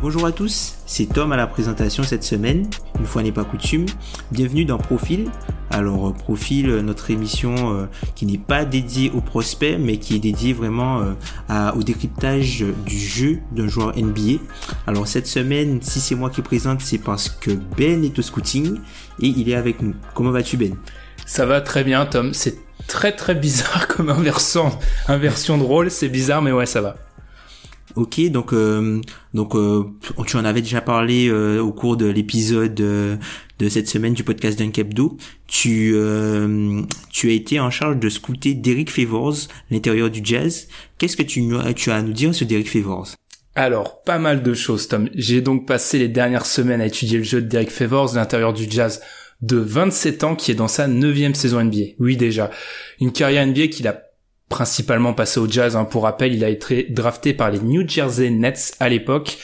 Bonjour à tous, c'est Tom à la présentation cette semaine. Une fois n'est pas coutume, bienvenue dans Profil. Alors euh, Profil, euh, notre émission euh, qui n'est pas dédiée aux prospects, mais qui est dédiée vraiment au décryptage du jeu d'un joueur NBA. Alors cette semaine, si c'est moi qui présente, c'est parce que Ben est au scouting et il est avec nous. Comment vas-tu Ben? Ça va très bien, Tom. C'est très très bizarre comme inversion, inversion de rôle. C'est bizarre, mais ouais, ça va. Ok, donc euh, donc euh, tu en avais déjà parlé euh, au cours de l'épisode euh, de cette semaine du podcast d'un Kebdo. Tu euh, tu as été en charge de scouter Derek Favors, l'intérieur du Jazz. Qu'est-ce que tu, tu as à nous dire sur Derek Favors? Alors, pas mal de choses, Tom. J'ai donc passé les dernières semaines à étudier le jeu de Derek Favors, l'intérieur du Jazz de 27 ans, qui est dans sa neuvième saison NBA. Oui, déjà. Une carrière NBA qu'il a principalement passé au Jazz. hein. Pour rappel, il a été drafté par les New Jersey Nets à l'époque,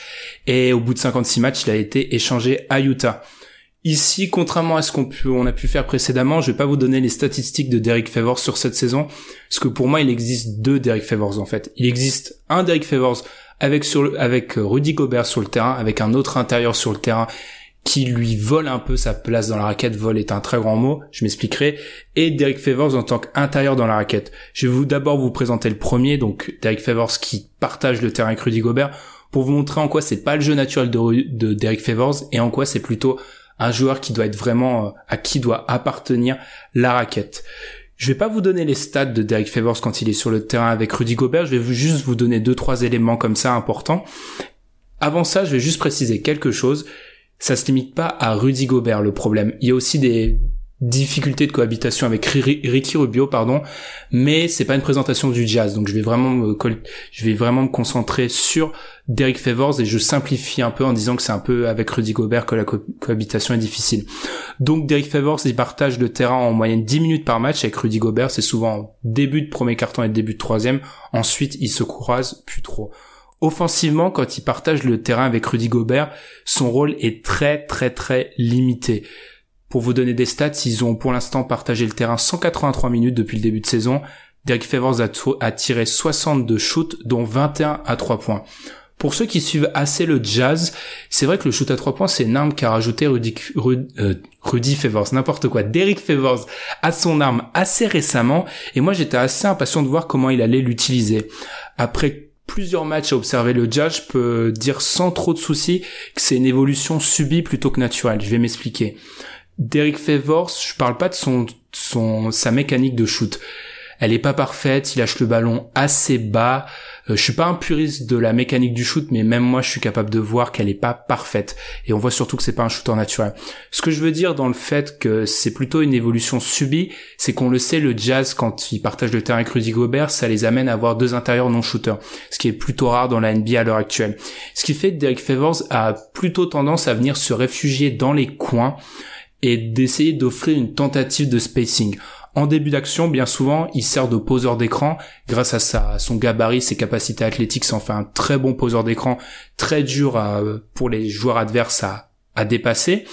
et au bout de 56 matchs, il a été échangé à Utah. Ici, contrairement à ce qu'on a pu faire précédemment, je vais pas vous donner les statistiques de Derek Favors sur cette saison, parce que pour moi, il existe deux Derek Favors en fait. Il existe un Derek Favors avec euh, Rudy Gobert sur le terrain, avec un autre intérieur sur le terrain qui lui vole un peu sa place dans la raquette. Vol est un très grand mot, je m'expliquerai. Et Derek Favors en tant qu'intérieur dans la raquette. Je vais vous d'abord vous présenter le premier, donc Derek Favors qui partage le terrain avec Rudy Gobert, pour vous montrer en quoi c'est pas le jeu naturel de, Derek Favors et en quoi c'est plutôt un joueur qui doit être vraiment euh, à qui doit appartenir la raquette. Je vais pas vous donner les stats de Derek Favors quand il est sur le terrain avec Rudy Gobert, je vais juste vous donner deux trois éléments comme ça importants. Avant ça, je vais juste préciser quelque chose. Ça se limite pas à Rudy Gobert le problème. Il y a aussi des difficultés de cohabitation avec Ri- Ricky Rubio, pardon, mais c'est pas une présentation du jazz, donc je vais vraiment me, je vais vraiment me concentrer sur Derek Favors et je simplifie un peu en disant que c'est un peu avec Rudy Gobert que la co- cohabitation est difficile. Donc Derek Favors, il partage le terrain en moyenne 10 minutes par match avec Rudy Gobert, c'est souvent début de premier carton et début de troisième. Ensuite, ils se croisent plus trop. Offensivement, quand il partage le terrain avec Rudy Gobert, son rôle est très très très limité. Pour vous donner des stats, ils ont pour l'instant partagé le terrain 183 minutes depuis le début de saison. Derek Favors a, a tiré 62 shoots, dont 21 à 3 points. Pour ceux qui suivent assez le jazz, c'est vrai que le shoot à 3 points, c'est une arme qu'a rajouté Rudy, euh, Rudy Favors, n'importe quoi, Derek Favors à son arme assez récemment, et moi j'étais assez impatient de voir comment il allait l'utiliser. Après plusieurs matchs à observer le jazz, je dire sans trop de soucis que c'est une évolution subie plutôt que naturelle. Je vais m'expliquer. Derek Favors, je parle pas de son, son sa mécanique de shoot. Elle est pas parfaite, il lâche le ballon assez bas. Euh, je suis pas un puriste de la mécanique du shoot, mais même moi je suis capable de voir qu'elle est pas parfaite. Et on voit surtout que c'est pas un shooter naturel. Ce que je veux dire dans le fait que c'est plutôt une évolution subie, c'est qu'on le sait, le jazz quand ils partagent le terrain avec Rudy Gobert, ça les amène à avoir deux intérieurs non shooters, ce qui est plutôt rare dans la NBA à l'heure actuelle. Ce qui fait que Derek Favors a plutôt tendance à venir se réfugier dans les coins et d'essayer d'offrir une tentative de spacing. En début d'action, bien souvent, il sert de poseur d'écran. Grâce à, sa, son gabarit, ses capacités athlétiques, ça en fait un très bon poseur d'écran, très dur pour les joueurs adverses à, à dépasser.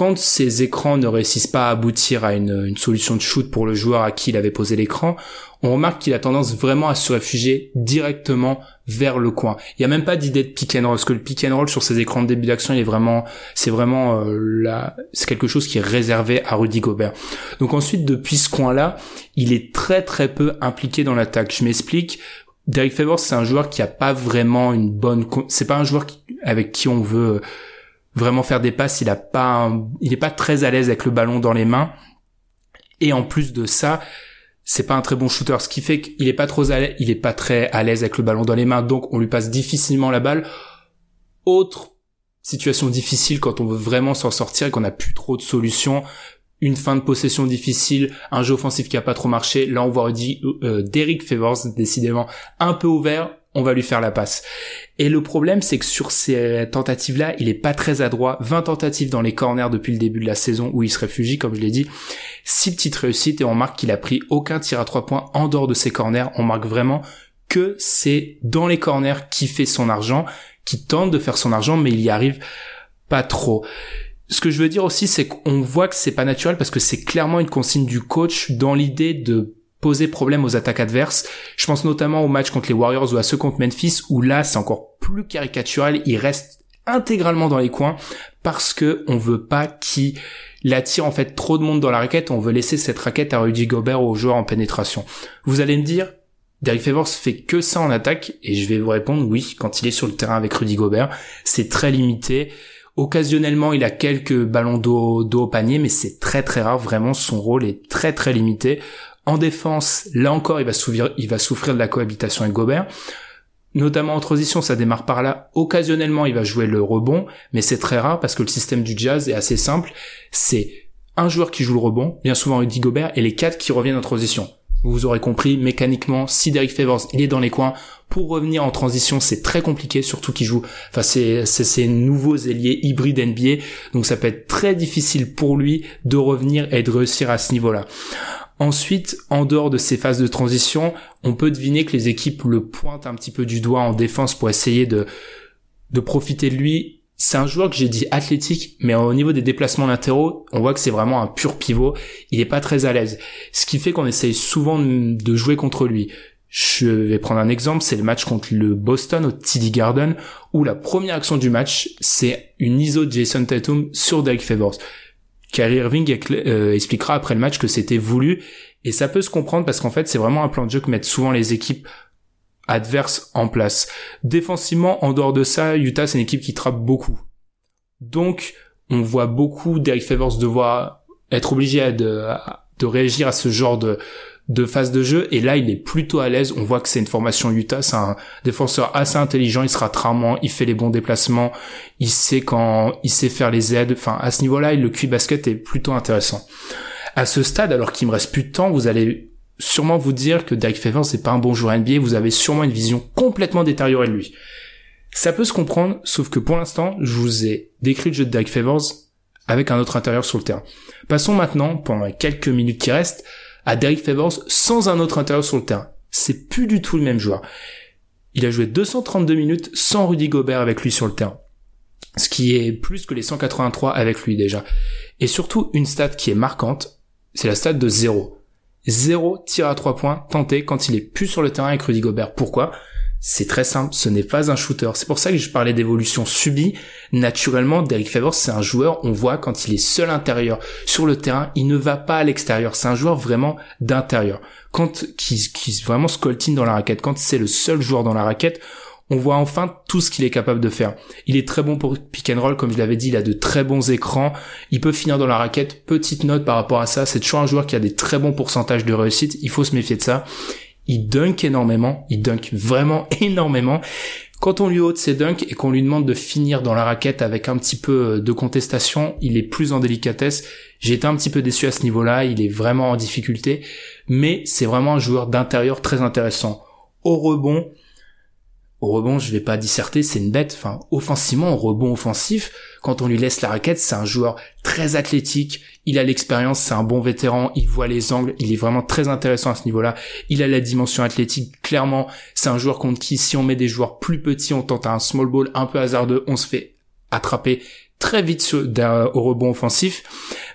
Quand ces écrans ne réussissent pas à aboutir à une, solution de shoot pour le joueur à qui il avait posé l'écran, on remarque qu'il a tendance vraiment à se réfugier directement vers le coin. Il n'y a même pas d'idée de pick and roll, parce que le pick and roll sur ces écrans de début d'action, il est vraiment, c'est vraiment euh, c'est quelque chose qui est réservé à Rudy Gobert. Donc ensuite, depuis ce coin-là, il est très très peu impliqué dans l'attaque. Je m'explique. Derek Favors, c'est un joueur qui a pas vraiment une bonne, c'est pas un joueur avec qui on veut vraiment faire des passes. Il a pas, est pas très à l'aise avec le ballon dans les mains. Et en plus de ça, c'est pas un très bon shooter, ce qui fait qu'il est pas trop à l'aise, il est pas très à l'aise avec le ballon dans les mains, donc on lui passe difficilement la balle. Autre situation difficile quand on veut vraiment s'en sortir et qu'on n'a plus trop de solutions. Une fin de possession difficile, un jeu offensif qui a pas trop marché. Là, on voit euh, Derrick Favors décidément un peu ouvert. On va lui faire la passe. Et le problème, c'est que sur ces tentatives-là, il est pas très adroit. 20 tentatives dans les corners depuis le début de la saison où il se réfugie, comme je l'ai dit. 6 petites réussites et on marque qu'il a pris aucun tir à 3 points en dehors de ses corners. On marque vraiment que c'est dans les corners qu'il fait son argent qui tente de faire son argent, mais il y arrive pas trop. Ce que je veux dire aussi, c'est qu'on voit que c'est pas naturel parce que c'est clairement une consigne du coach dans l'idée de poser problème aux attaques adverses. Je pense notamment au match contre les Warriors ou à ceux contre Memphis où là c'est encore plus caricatural. Il reste intégralement dans les coins parce que on veut pas qu'il attire en fait trop de monde dans la raquette. On veut laisser cette raquette à Rudy Gobert aux joueurs en pénétration. Vous allez me dire, Derrick Favors fait que ça en attaque et je vais vous répondre oui quand il est sur le terrain avec Rudy Gobert c'est très limité occasionnellement il a quelques ballons d'eau au panier mais c'est très très rare vraiment son rôle est très très limité en défense là encore il va souffrir de la cohabitation avec Gobert. Notamment en transition ça démarre par là. Occasionnellement il va jouer le rebond mais c'est très rare parce que le système du jazz est assez simple. C'est un joueur qui joue le rebond bien souvent Rudy Gobert et les quatre qui reviennent en transition. Vous aurez compris, mécaniquement, si Derek Favors il est dans les coins, pour revenir en transition, c'est très compliqué, surtout qu'il joue, enfin c'est ces nouveaux ailiers hybrides NBA, donc ça peut être très difficile pour lui de revenir et de réussir à ce niveau-là. Ensuite, en dehors de ces phases de transition, on peut deviner que les équipes le pointent un petit peu du doigt en défense pour essayer de de profiter de lui c'est un joueur que j'ai dit athlétique, mais au niveau des déplacements latéraux, on voit que c'est vraiment un pur pivot. Il est pas très à l'aise. Ce qui fait qu'on essaye souvent de jouer contre lui. Je vais prendre un exemple, c'est le match contre le Boston au TD Garden, où la première action du match, c'est une ISO de Jason Tatum sur Derek Favors. Kyrie Irving euh, expliquera après le match que c'était voulu, et ça peut se comprendre parce qu'en fait, c'est vraiment un plan de jeu que mettent souvent les équipes adverse en place. Défensivement, en dehors de ça, Utah c'est une équipe qui trappe beaucoup. Donc, on voit beaucoup d'Eric Favors devoir être obligé de réagir à ce genre de, de phase de jeu et là il est plutôt à l'aise on voit que c'est une formation Utah c'est un défenseur assez intelligent il sera tramant il fait les bons déplacements il sait quand il sait faire les aides enfin à ce niveau là le QI basket est plutôt intéressant à ce stade alors qu'il me reste plus de temps vous allez sûrement vous dire que Derek Favors c'est pas un bon joueur NBA, vous avez sûrement une vision complètement détériorée de lui. Ça peut se comprendre, sauf que pour l'instant, je vous ai décrit le jeu de Derek Favors avec un autre intérieur sur le terrain. Passons maintenant, pendant les quelques minutes qui restent, à Derek Favors sans un autre intérieur sur le terrain. C'est plus du tout le même joueur. Il a joué 232 minutes sans Rudy Gobert avec lui sur le terrain. Ce qui est plus que les 183 avec lui déjà. Et surtout, une stat qui est marquante, c'est la stat de 0 zéro tir à trois points tenté quand il est plus sur le terrain avec Rudy Gobert. Pourquoi? C'est très simple, ce n'est pas un shooter. C'est pour ça que je parlais d'évolution subie. Naturellement, Derek Favors, c'est un joueur, on voit quand il est seul intérieur sur le terrain, il ne va pas à l'extérieur. C'est un joueur vraiment d'intérieur. Quand, qui, qui vraiment scoltine dans la raquette, quand c'est le seul joueur dans la raquette, on voit enfin tout ce qu'il est capable de faire. Il est très bon pour pick roll, comme je l'avais dit, il a de très bons écrans, il peut finir dans la raquette. Petite note par rapport à ça, c'est toujours un joueur qui a des très bons pourcentages de réussite, il faut se méfier de ça. Il dunk énormément, il dunk vraiment énormément. Quand on lui ôte ses dunks et qu'on lui demande de finir dans la raquette avec un petit peu de contestation, il est plus en délicatesse. J'ai été un petit peu déçu à ce niveau-là, il est vraiment en difficulté, mais c'est vraiment un joueur d'intérieur très intéressant. Au rebond, au rebond, je vais pas disserter, c'est une bête. Enfin, offensivement, au rebond offensif, quand on lui laisse la raquette, c'est un joueur très athlétique. Il a l'expérience, c'est un bon vétéran. Il voit les angles. Il est vraiment très intéressant à ce niveau-là. Il a la dimension athlétique. Clairement, c'est un joueur contre qui, si on met des joueurs plus petits, on tente un small ball un peu hasardeux, on se fait attraper très vite au rebond offensif,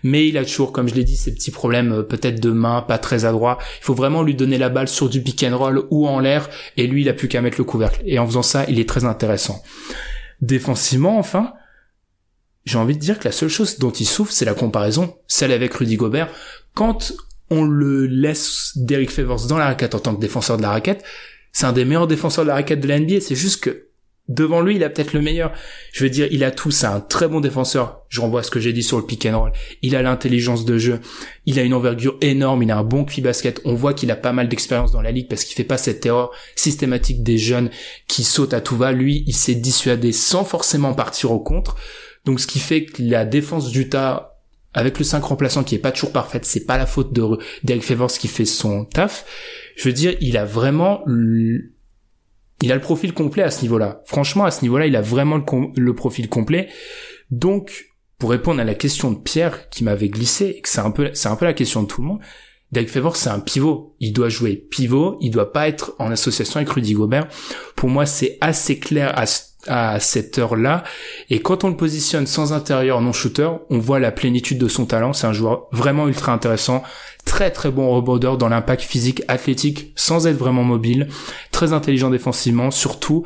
mais il a toujours, comme je l'ai dit, ces petits problèmes euh, peut-être de main, pas très adroit. Il faut vraiment lui donner la balle sur du pick and roll ou en l'air, et lui, il a plus qu'à mettre le couvercle. Et en faisant ça, il est très intéressant. Défensivement, enfin, j'ai envie de dire que la seule chose dont il souffre, c'est la comparaison, celle avec Rudy Gobert. Quand on le laisse Derek Favors dans la raquette en tant que défenseur de la raquette, c'est un des meilleurs défenseurs de la raquette de la NBA. C'est juste que devant lui, il a peut-être le meilleur. Je veux dire, il a tout. C'est un très bon défenseur. Je renvoie à ce que j'ai dit sur le pick and roll. Il a l'intelligence de jeu. Il a une envergure énorme. Il a un bon QI basket. On voit qu'il a pas mal d'expérience dans la ligue parce qu'il fait pas cette erreur systématique des jeunes qui sautent à tout va. Lui, il s'est dissuadé sans forcément partir au contre. Donc, ce qui fait que la défense d'Utah avec le 5 remplaçant qui est pas toujours parfaite, c'est pas la faute de Derek Favors qui fait son taf. Je veux dire, il a vraiment il a le profil complet à ce niveau-là. Franchement, à ce niveau-là, il a vraiment le, profil complet. Donc, pour répondre à la question de Pierre qui m'avait glissé, que c'est un peu, c'est un peu la question de tout le monde, Derek Favors, c'est un pivot. Il doit jouer pivot. Il doit pas être en association avec Rudy Gobert. Pour moi, c'est assez clair à, à cette heure-là. Et quand on le positionne sans intérieur, non shooter, on voit la plénitude de son talent. C'est un joueur vraiment ultra intéressant très très bon rebondeur dans l'impact physique athlétique sans être vraiment mobile, très intelligent défensivement surtout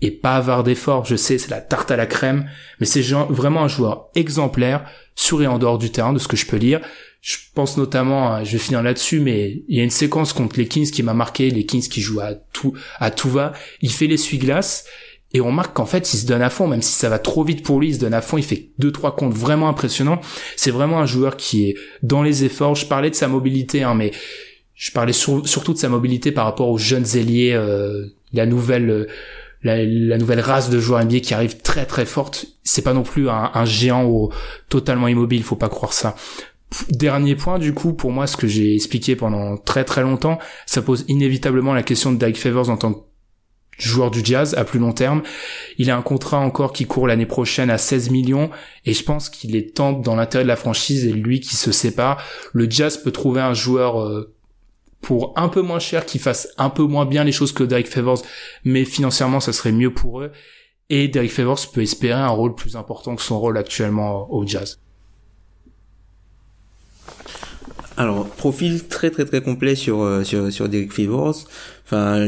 et pas avare d'efforts. Je sais, c'est la tarte à la crème, mais c'est vraiment un joueur exemplaire sur et en dehors du terrain de ce que je peux lire. Je pense notamment, je vais finir là-dessus, mais il y a une séquence contre les Kings qui m'a marqué, les Kings qui jouent à tout, à tout va. Il fait l'essuie-glace et on marque qu'en fait il se donne à fond même si ça va trop vite pour lui il se donne à fond il fait deux trois comptes vraiment impressionnants c'est vraiment un joueur qui est dans les efforts je parlais de sa mobilité hein, mais je parlais surtout de sa mobilité par rapport aux jeunes ailiers euh, la nouvelle euh, la, nouvelle race de joueurs NBA qui arrive très très forte c'est pas non plus un, géant totalement immobile faut pas croire ça Dernier point, du coup, pour moi, ce que j'ai expliqué pendant très très longtemps, ça pose inévitablement la question de Dyke Favors en tant que joueur du jazz à plus long terme. Il a un contrat encore qui court l'année prochaine à 16 millions et je pense qu'il est temps dans l'intérêt de la franchise et lui qui se sépare. Le jazz peut trouver un joueur euh, pour un peu moins cher qui fasse un peu moins bien les choses que Derek Favors mais financièrement ça serait mieux pour eux et Derek Favors peut espérer un rôle plus important que son rôle actuellement au jazz. Alors, profil très très très complet sur euh, Derek Favors. Enfin,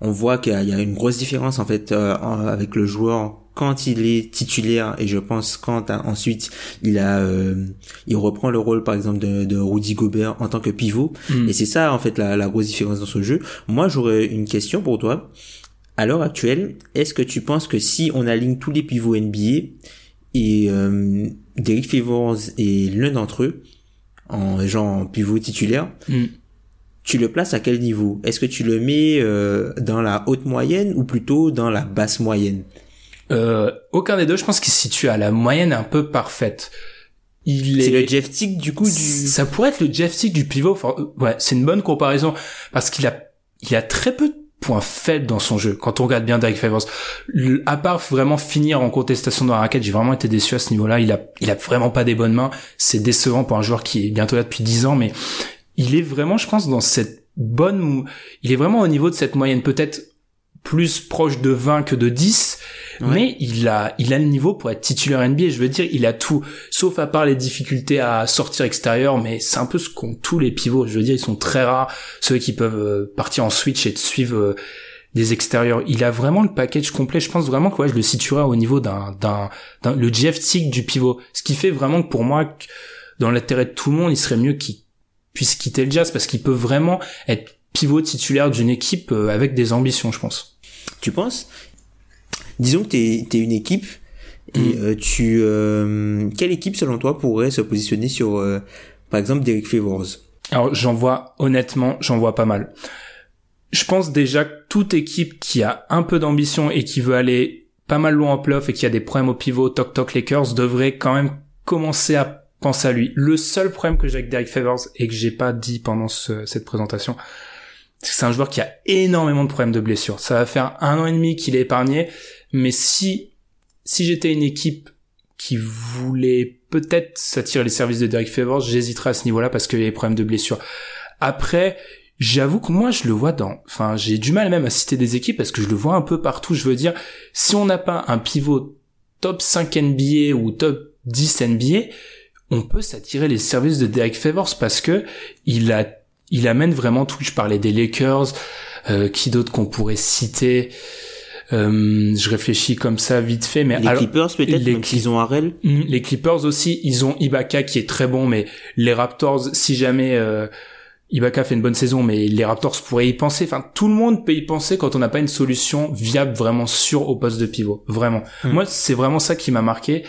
on voit qu'il y a une grosse différence en fait euh, avec le joueur quand il est titulaire et je pense quand ensuite il a euh, il reprend le rôle par exemple de, de Rudy Gobert en tant que pivot mm. et c'est ça en fait la, la, grosse différence dans ce jeu. Moi j'aurais une question pour toi. À l'heure actuelle, est-ce que tu penses que si on aligne tous les pivots NBA et euh, Derek Favors est l'un d'entre eux en genre pivot titulaire, mm tu le places à quel niveau? Est-ce que tu le mets euh, dans la haute moyenne ou plutôt dans la basse moyenne? Euh, Aucun des deux. Je pense qu'il se situe à la moyenne un peu parfaite. Il est... C'est le Jeff Tick du coup du. Ça pourrait être le Jeff Tick du pivot. Enfin, euh, ouais, c'est une bonne comparaison parce qu'il a il a très peu de points faibles dans son jeu. Quand on regarde bien Derek Favors, à part vraiment finir en contestation dans la raquette, j'ai vraiment été déçu à ce niveau-là. Il a il a vraiment pas des bonnes mains. C'est décevant pour un joueur qui est bientôt là depuis 10 ans, mais il est vraiment, je pense, dans cette bonne, il est vraiment au niveau de cette moyenne, peut-être plus proche de 20 que de 10, mais il a, il a le niveau pour être titulaire NBA. Je veux dire, il a tout, sauf à part les difficultés à sortir extérieur, mais c'est un peu ce qu'ont tous les pivots. Je veux dire, ils sont très rares, ceux qui peuvent euh, partir en switch et suivre euh, des extérieurs. Il a vraiment le package complet. Je pense vraiment que ouais, je le situerai au niveau d'un, d'un, le Jeff Tick du pivot. Ce qui fait vraiment que pour moi, dans l'intérêt de tout le monde, il serait mieux qu'il puisse quitter le jazz parce qu'il peut vraiment être pivot titulaire d'une équipe euh, avec des ambitions, je pense. Tu penses? Disons que t'es es une équipe et mm. euh, tu euh, quelle équipe selon toi pourrait se positionner sur par exemple Derek Favors? Alors j'en vois honnêtement, j'en vois pas mal. Je pense déjà que toute équipe qui a un peu d'ambition et qui veut aller pas mal loin en playoff et qui a des problèmes au pivot, toc toc Lakers devrait quand même commencer à pense à lui. Le seul problème que j'ai avec Derek Favors et que j'ai pas dit pendant cette présentation, c'est un joueur qui a énormément de problèmes de blessures. Ça va faire un an et demi qu'il est épargné, mais si si j'étais une équipe qui voulait peut-être s'attirer les services de Derek Favors, j'hésiterais à ce niveau-là parce qu'il y a des problèmes de blessures. Après, j'avoue que moi je le vois dans enfin j'ai du mal même à citer des équipes parce que je le vois un peu partout je veux dire si on n'a pas un pivot top 5 NBA ou top 10 NBA on peut s'attirer les services de Derek Favors parce que il a il amène vraiment tout. Je parlais des Lakers, euh, qui d'autres qu'on pourrait citer? Euh, je réfléchis comme ça vite fait, mais les Clippers peut-être, les qu'ils ont Harrell. Hmm, les Clippers aussi, ils ont Ibaka qui est très bon, mais les Raptors, si jamais euh, Ibaka fait une bonne saison, mais les Raptors pourraient y penser. Enfin, tout le monde peut y penser quand on n'a pas une solution viable, vraiment sûre au poste de pivot. Vraiment. Hmm. Moi, c'est vraiment ça qui m'a marqué.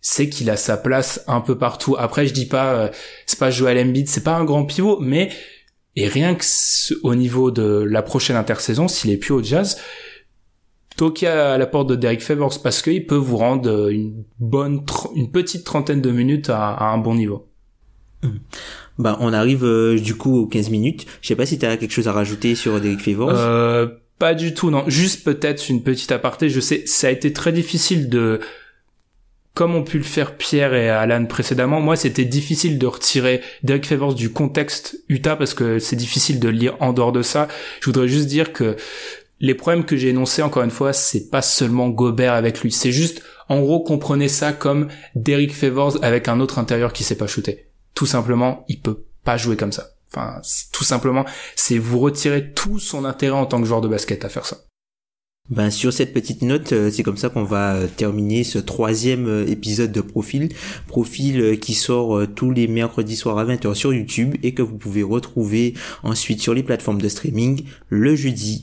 C'est qu'il a sa place un peu partout. Après, je dis pas, euh, c'est pas Joel Embiid, c'est pas un grand pivot, mais et rien que au niveau de la prochaine intersaison, s'il est plus au Jazz, toquer à la porte de Derek Favors parce qu'il peut vous rendre euh, une bonne, une petite trentaine de minutes à, un bon niveau. Bah, on arrive euh, du coup aux 15 minutes. Je sais pas si tu as quelque chose à rajouter sur Derek Favors. Euh, pas du tout, non. Juste peut-être une petite aparté. Je sais, ça a été très difficile de, comme ont pu le faire Pierre et Alan précédemment, moi c'était difficile de retirer Derek Favors du contexte Utah parce que c'est difficile de lire en dehors de ça. Je voudrais juste dire que les problèmes que j'ai énoncés, encore une fois, c'est pas seulement Gobert avec lui. C'est juste, en gros, comprenez ça comme Derek Favors avec un autre intérieur qui sait pas shooter. Tout simplement, il peut pas jouer comme ça. Enfin, tout simplement, c'est vous retirer tout son intérêt en tant que joueur de basket à faire ça. Ben sur cette petite note, euh, c'est comme ça qu'on va euh, terminer ce troisième euh, épisode de Profil. Profil qui sort tous les mercredis soirs à 20h sur YouTube et que vous pouvez retrouver ensuite sur les plateformes de streaming le jeudi